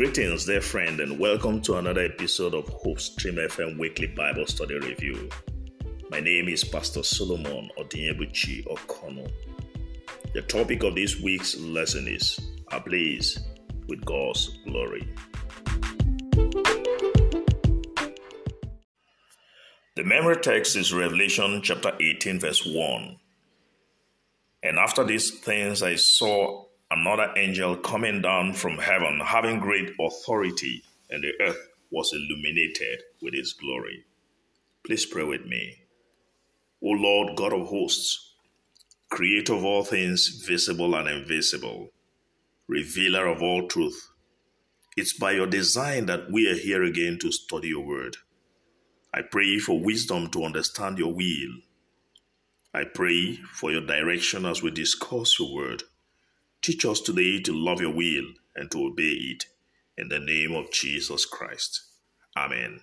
Greetings, dear friend, and welcome to another episode of Hope Stream FM Weekly Bible Study Review. My name is Pastor Solomon Odinyebuchi Okono. The topic of this week's lesson is Ablaze with God's Glory. The memory text is Revelation chapter 18, verse 1. And after these things I saw another angel coming down from heaven, having great authority, and the earth was illuminated with his glory. Please pray with me. O Lord God of hosts, creator of all things visible and invisible, revealer of all truth, it's by your design that we are here again to study your word. I pray for wisdom to understand your will. I pray for your direction as we discuss your word. Teach us today to love your will and to obey it. In the name of Jesus Christ. Amen.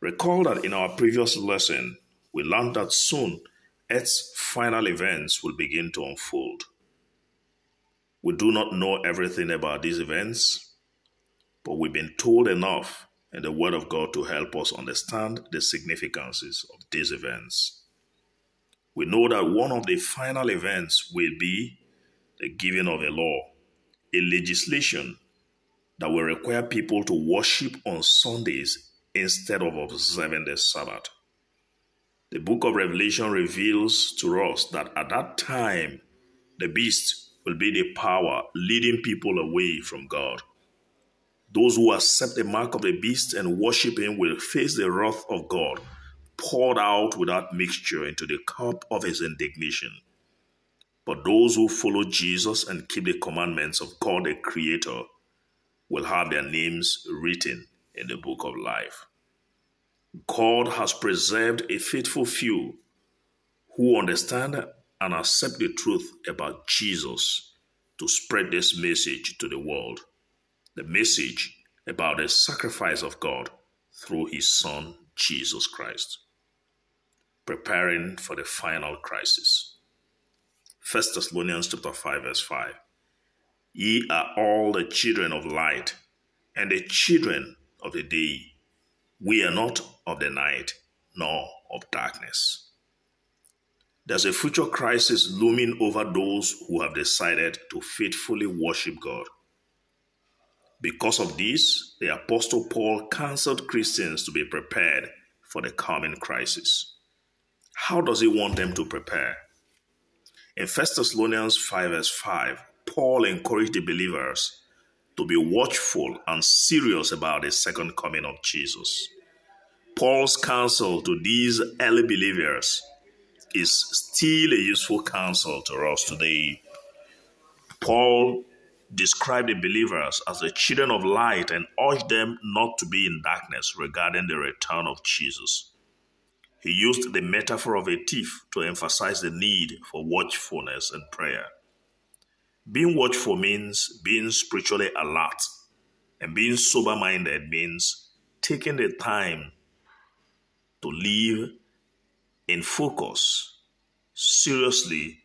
Recall that in our previous lesson, we learned that soon Earth's final events will begin to unfold. We do not know everything about these events, but we've been told enough in the Word of God to help us understand the significances of these events. We know that one of the final events will be the giving of a law, a legislation that will require people to worship on Sundays instead of observing the Sabbath. The book of Revelation reveals to us that at that time, the beast will be the power leading people away from God. Those who accept the mark of the beast and worship him will face the wrath of God poured out without mixture into the cup of his indignation. But those who follow Jesus and keep the commandments of God the Creator will have their names written in the book of life. God has preserved a faithful few who understand and accept the truth about Jesus to spread this message to the world. The message about the sacrifice of God through His Son, Jesus Christ. Preparing for the final crisis. 1 Thessalonians chapter 5, verse 5. Ye are all the children of light and the children of the day. We are not of the night nor of darkness. There's a future crisis looming over those who have decided to faithfully worship God. Because of this, the Apostle Paul counseled Christians to be prepared for the coming crisis. How does he want them to prepare? In 1 Thessalonians 5, verse 5, Paul encouraged the believers to be watchful and serious about the second coming of Jesus. Paul's counsel to these early believers is still a useful counsel to us today. Paul described the believers as the children of light and urged them not to be in darkness regarding the return of Jesus. He used the metaphor of a thief to emphasize the need for watchfulness and prayer. Being watchful means being spiritually alert, and being sober minded means taking the time to live in focus seriously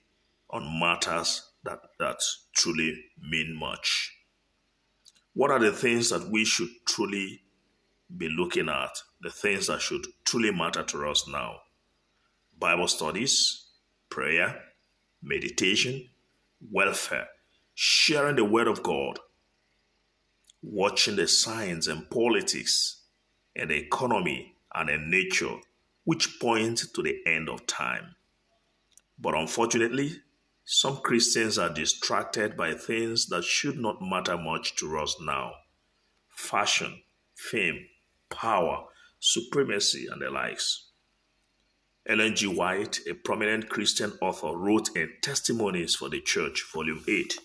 on matters that, that truly mean much. What are the things that we should truly be looking at the things that should truly matter to us now Bible studies, prayer, meditation, welfare, sharing the Word of God, watching the science and politics and the economy and the nature which point to the end of time. But unfortunately, some Christians are distracted by things that should not matter much to us now fashion, fame, power, supremacy, and the likes. Ellen G. White, a prominent Christian author, wrote in Testimonies for the Church, Volume 8,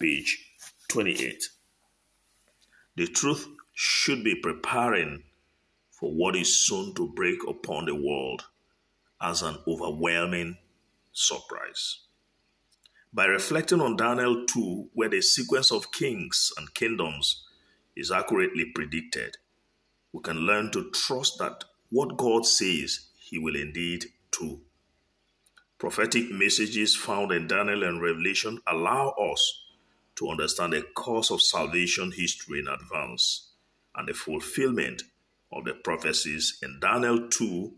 page 28. The truth should be preparing for what is soon to break upon the world as an overwhelming surprise. By reflecting on Daniel 2, where the sequence of kings and kingdoms is accurately predicted, we can learn to trust that what God says, He will indeed do. Prophetic messages found in Daniel and Revelation allow us to understand the course of salvation history in advance and the fulfillment of the prophecies in Daniel 2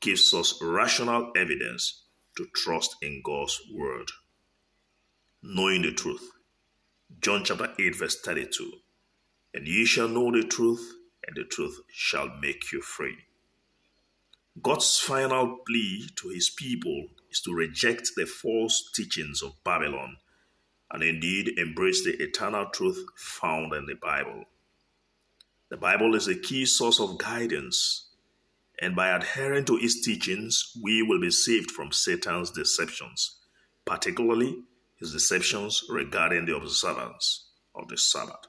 gives us rational evidence to trust in God's word. Knowing the truth. John chapter 8, verse 32. And ye shall know the truth, and the truth shall make you free. God's final plea to his people is to reject the false teachings of Babylon and indeed embrace the eternal truth found in the Bible. The Bible is a key source of guidance, and by adhering to its teachings, we will be saved from Satan's deceptions, particularly his deceptions regarding the observance of the Sabbath.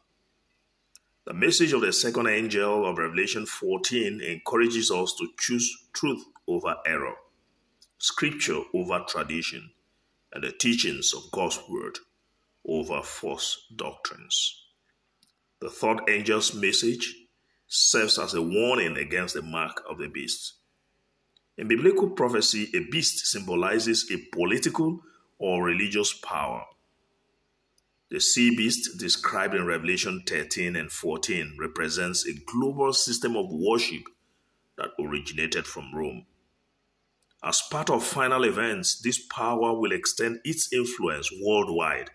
The message of the second angel of Revelation 14 encourages us to choose truth over error, scripture over tradition, and the teachings of God's word over false doctrines. The third angel's message serves as a warning against the mark of the beast. In biblical prophecy, a beast symbolizes a political or religious power. The sea beast described in Revelation 13 and 14 represents a global system of worship that originated from Rome. As part of final events, this power will extend its influence worldwide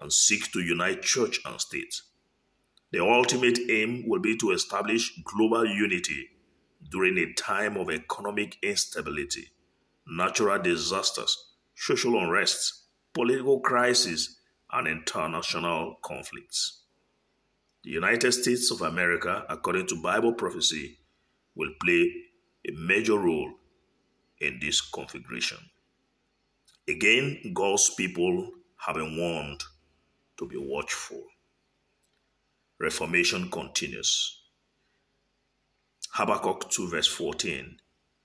and seek to unite church and state. The ultimate aim will be to establish global unity during a time of economic instability, natural disasters, social unrest, political crises, and international conflicts. The United States of America, according to Bible prophecy, will play a major role in this configuration. Again, God's people have been warned to be watchful. Reformation continues. Habakkuk 2, verse 14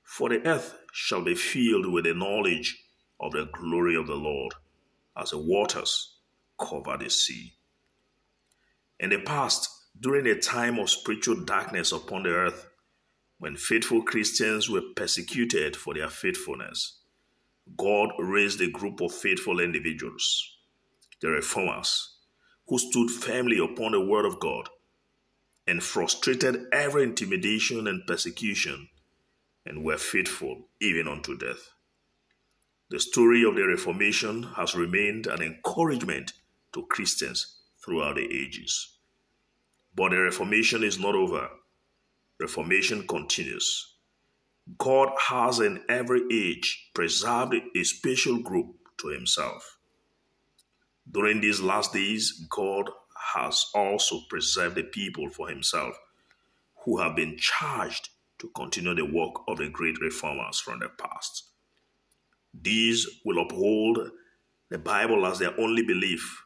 For the earth shall be filled with the knowledge of the glory of the Lord, as the waters cover the sea. In the past, during a time of spiritual darkness upon the earth, when faithful Christians were persecuted for their faithfulness, God raised a group of faithful individuals, the reformers, who stood firmly upon the word of God and frustrated every intimidation and persecution and were faithful even unto death. The story of the Reformation has remained an encouragement to Christians throughout the ages. But the Reformation is not over. Reformation continues. God has in every age preserved a special group to himself. During these last days, God has also preserved the people for himself who have been charged to continue the work of the great reformers from the past. These will uphold the Bible as their only belief,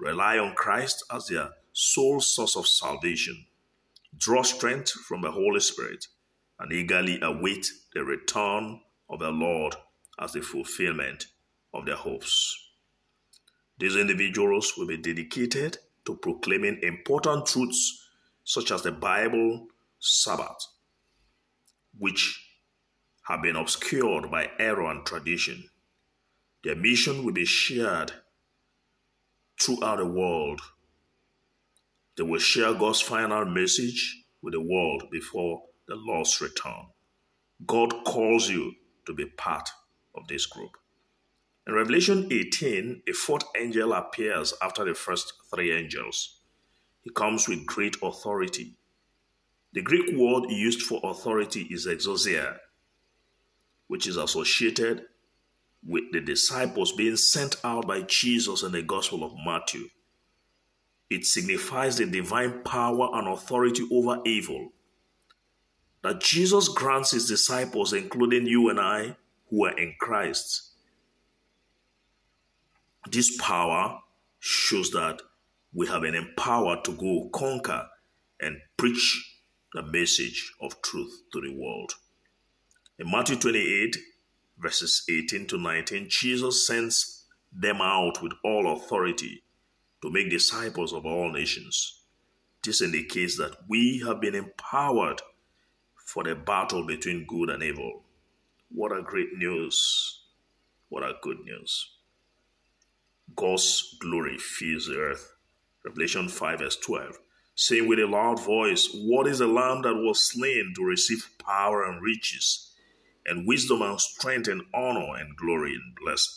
rely on Christ as their sole source of salvation, draw strength from the Holy Spirit, and eagerly await the return of the Lord as the fulfillment of their hopes. These individuals will be dedicated to proclaiming important truths such as the Bible, Sabbath, which have been obscured by error and tradition. Their mission will be shared throughout the world. They will share God's final message with the world before the Lord's return. God calls you to be part of this group. In Revelation 18, a fourth angel appears after the first three angels. He comes with great authority. The Greek word used for authority is exousia, which is associated with the disciples being sent out by Jesus in the Gospel of Matthew. It signifies the divine power and authority over evil that Jesus grants his disciples, including you and I, who are in Christ. This power shows that we have been empowered to go conquer and preach the message of truth to the world. In Matthew 28, verses 18 to 19, Jesus sends them out with all authority to make disciples of all nations. This indicates that we have been empowered for the battle between good and evil. What a great news! What a good news! God's glory fills the earth. Revelation 5, verse 12. Saying with a loud voice, What is the lamb that was slain to receive power and riches, and wisdom and strength and honor and glory and blessing?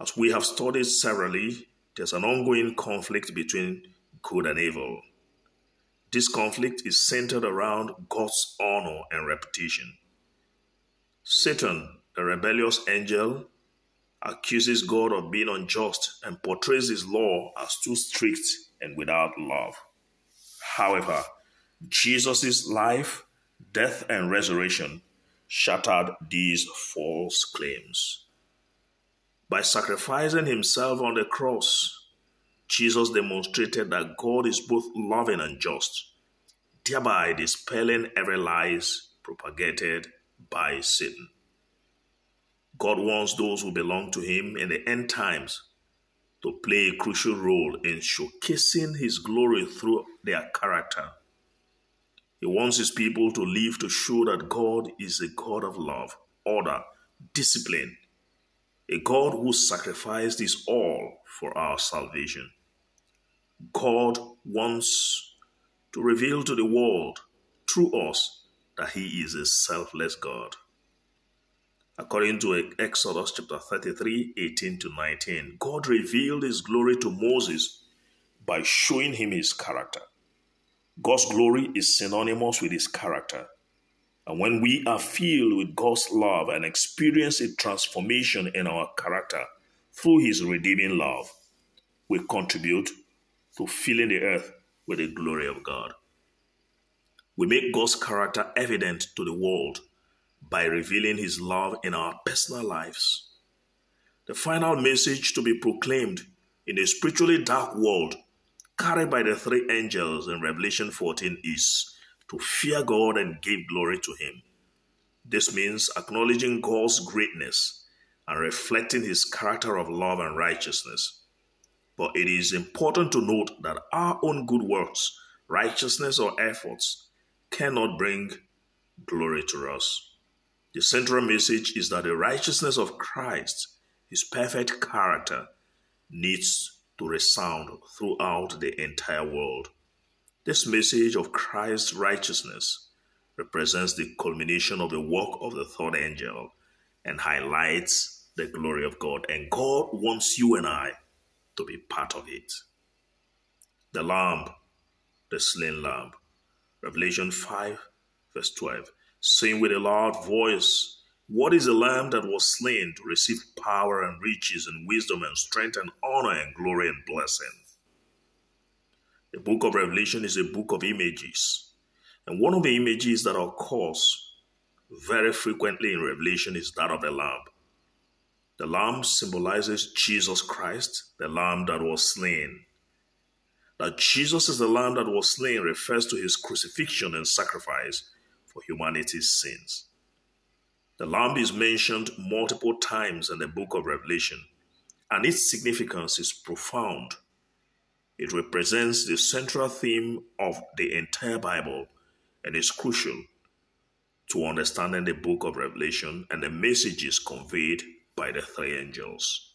As we have studied severally, there's an ongoing conflict between good and evil. This conflict is centered around God's honor and reputation. Satan, the rebellious angel, accuses God of being unjust and portrays his law as too strict and without love. However, Jesus' life, death, and resurrection shattered these false claims. By sacrificing himself on the cross, Jesus demonstrated that God is both loving and just, thereby dispelling every lies propagated by Satan. God wants those who belong to Him in the end times to play a crucial role in showcasing His glory through their character. He wants His people to live to show that God is a God of love, order, discipline, a God who sacrificed His all for our salvation. God wants to reveal to the world through us that He is a selfless God. According to Exodus chapter 33, 18 to 19, God revealed his glory to Moses by showing him his character. God's glory is synonymous with his character. And when we are filled with God's love and experience a transformation in our character through his redeeming love, we contribute to filling the earth with the glory of God. We make God's character evident to the world by revealing His love in our personal lives. The final message to be proclaimed in a spiritually dark world, carried by the three angels in Revelation 14, is to fear God and give glory to Him. This means acknowledging God's greatness and reflecting His character of love and righteousness. But it is important to note that our own good works, righteousness, or efforts cannot bring glory to us. The central message is that the righteousness of Christ, his perfect character, needs to resound throughout the entire world. This message of Christ's righteousness represents the culmination of the work of the third angel and highlights the glory of God. And God wants you and I to be part of it. The Lamb, the slain Lamb. Revelation 5, verse 12 saying with a loud voice, What is the lamb that was slain to receive power and riches and wisdom and strength and honor and glory and blessing? The book of Revelation is a book of images. And one of the images that occurs very frequently in Revelation is that of the lamb. The lamb symbolizes Jesus Christ, the lamb that was slain. That Jesus is the lamb that was slain refers to his crucifixion and sacrifice for humanity's sins. The lamb is mentioned multiple times in the book of Revelation, and its significance is profound. It represents the central theme of the entire Bible and is crucial to understanding the book of Revelation and the messages conveyed by the three angels.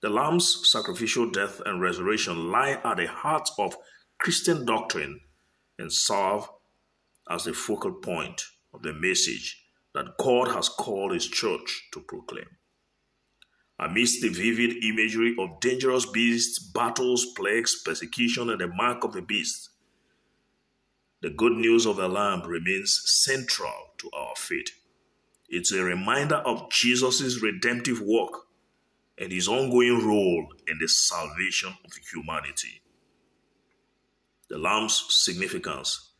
The Lamb's sacrificial death and resurrection lie at the heart of Christian doctrine and serve as the focal point of the message that God has called His church to proclaim. Amidst the vivid imagery of dangerous beasts, battles, plagues, persecution, and the mark of the beast, the good news of the Lamb remains central to our faith. It's a reminder of Jesus' redemptive work and his ongoing role in the salvation of humanity. The Lamb's significance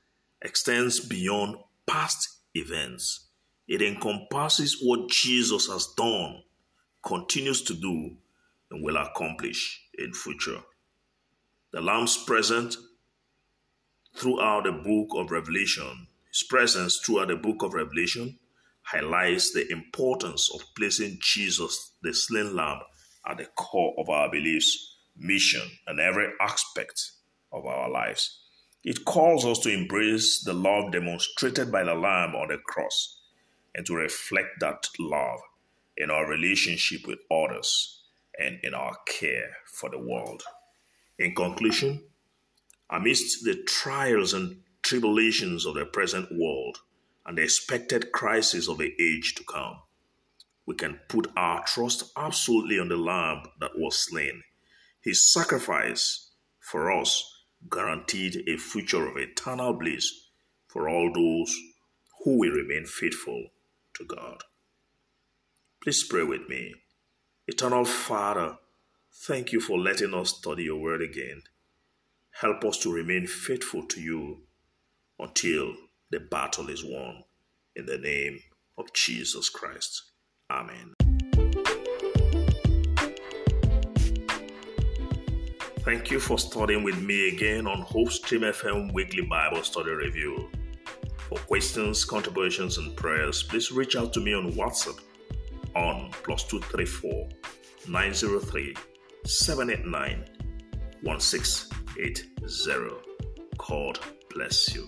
extends beyond past events. It encompasses what Jesus has done, continues to do, and will accomplish in future. The Lamb's presence throughout the book of Revelation, his presence throughout the book of Revelation highlights the importance of placing Jesus, the slain lamb, at the core of our beliefs, mission, and every aspect of our lives. It calls us to embrace the love demonstrated by the Lamb on the cross and to reflect that love in our relationship with others and in our care for the world. In conclusion, amidst the trials and tribulations of the present world and the expected crisis of the age to come, we can put our trust absolutely on the Lamb that was slain. His sacrifice for us guaranteed a future of eternal bliss for all those who will remain faithful to God. Please pray with me. Eternal Father, thank you for letting us study your word again. Help us to remain faithful to you until the battle is won. In the name of Jesus Christ. Amen. Thank you for studying with me again on Hope Stream FM Weekly Bible Study Review. For questions, contributions, and prayers, please reach out to me on WhatsApp on plus 234 903 789 1680. God bless you.